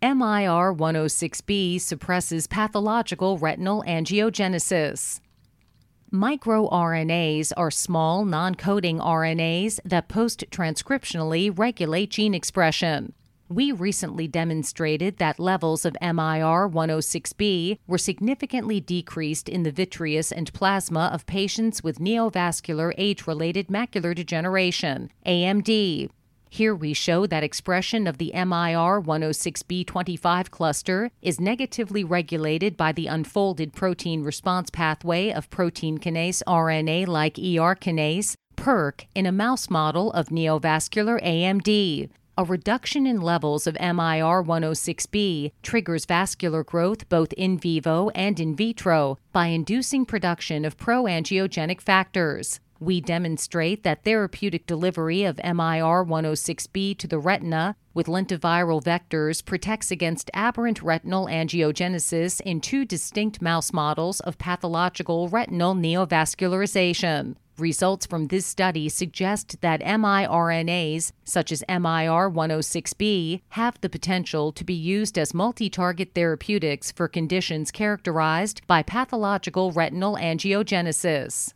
MIR 106B suppresses pathological retinal angiogenesis. MicroRNAs are small, non coding RNAs that post transcriptionally regulate gene expression. We recently demonstrated that levels of MIR 106B were significantly decreased in the vitreous and plasma of patients with neovascular age related macular degeneration, AMD. Here we show that expression of the MIR 106B25 cluster is negatively regulated by the unfolded protein response pathway of protein kinase RNA like ER kinase, PERK, in a mouse model of neovascular AMD. A reduction in levels of MIR 106B triggers vascular growth both in vivo and in vitro by inducing production of proangiogenic factors. We demonstrate that therapeutic delivery of MIR 106B to the retina with lentiviral vectors protects against aberrant retinal angiogenesis in two distinct mouse models of pathological retinal neovascularization. Results from this study suggest that miRNAs, such as MIR 106B, have the potential to be used as multi target therapeutics for conditions characterized by pathological retinal angiogenesis.